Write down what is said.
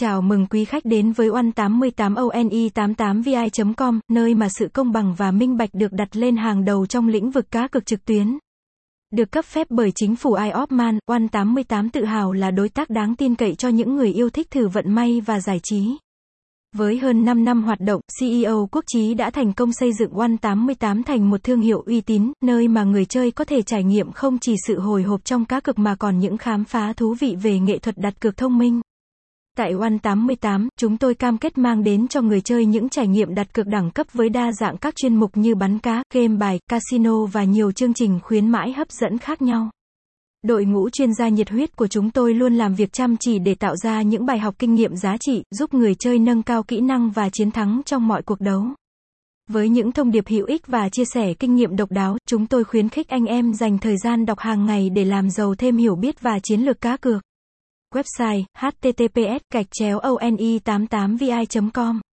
Chào mừng quý khách đến với One88ONI88VI.com, nơi mà sự công bằng và minh bạch được đặt lên hàng đầu trong lĩnh vực cá cược trực tuyến. Được cấp phép bởi chính phủ IOPMAN, One88 tự hào là đối tác đáng tin cậy cho những người yêu thích thử vận may và giải trí. Với hơn 5 năm hoạt động, CEO Quốc Chí đã thành công xây dựng One88 thành một thương hiệu uy tín, nơi mà người chơi có thể trải nghiệm không chỉ sự hồi hộp trong cá cược mà còn những khám phá thú vị về nghệ thuật đặt cược thông minh. Tại One88, chúng tôi cam kết mang đến cho người chơi những trải nghiệm đặt cược đẳng cấp với đa dạng các chuyên mục như bắn cá, game bài, casino và nhiều chương trình khuyến mãi hấp dẫn khác nhau. Đội ngũ chuyên gia nhiệt huyết của chúng tôi luôn làm việc chăm chỉ để tạo ra những bài học kinh nghiệm giá trị, giúp người chơi nâng cao kỹ năng và chiến thắng trong mọi cuộc đấu. Với những thông điệp hữu ích và chia sẻ kinh nghiệm độc đáo, chúng tôi khuyến khích anh em dành thời gian đọc hàng ngày để làm giàu thêm hiểu biết và chiến lược cá cược. Website https gạch chéo oni 88 vi com.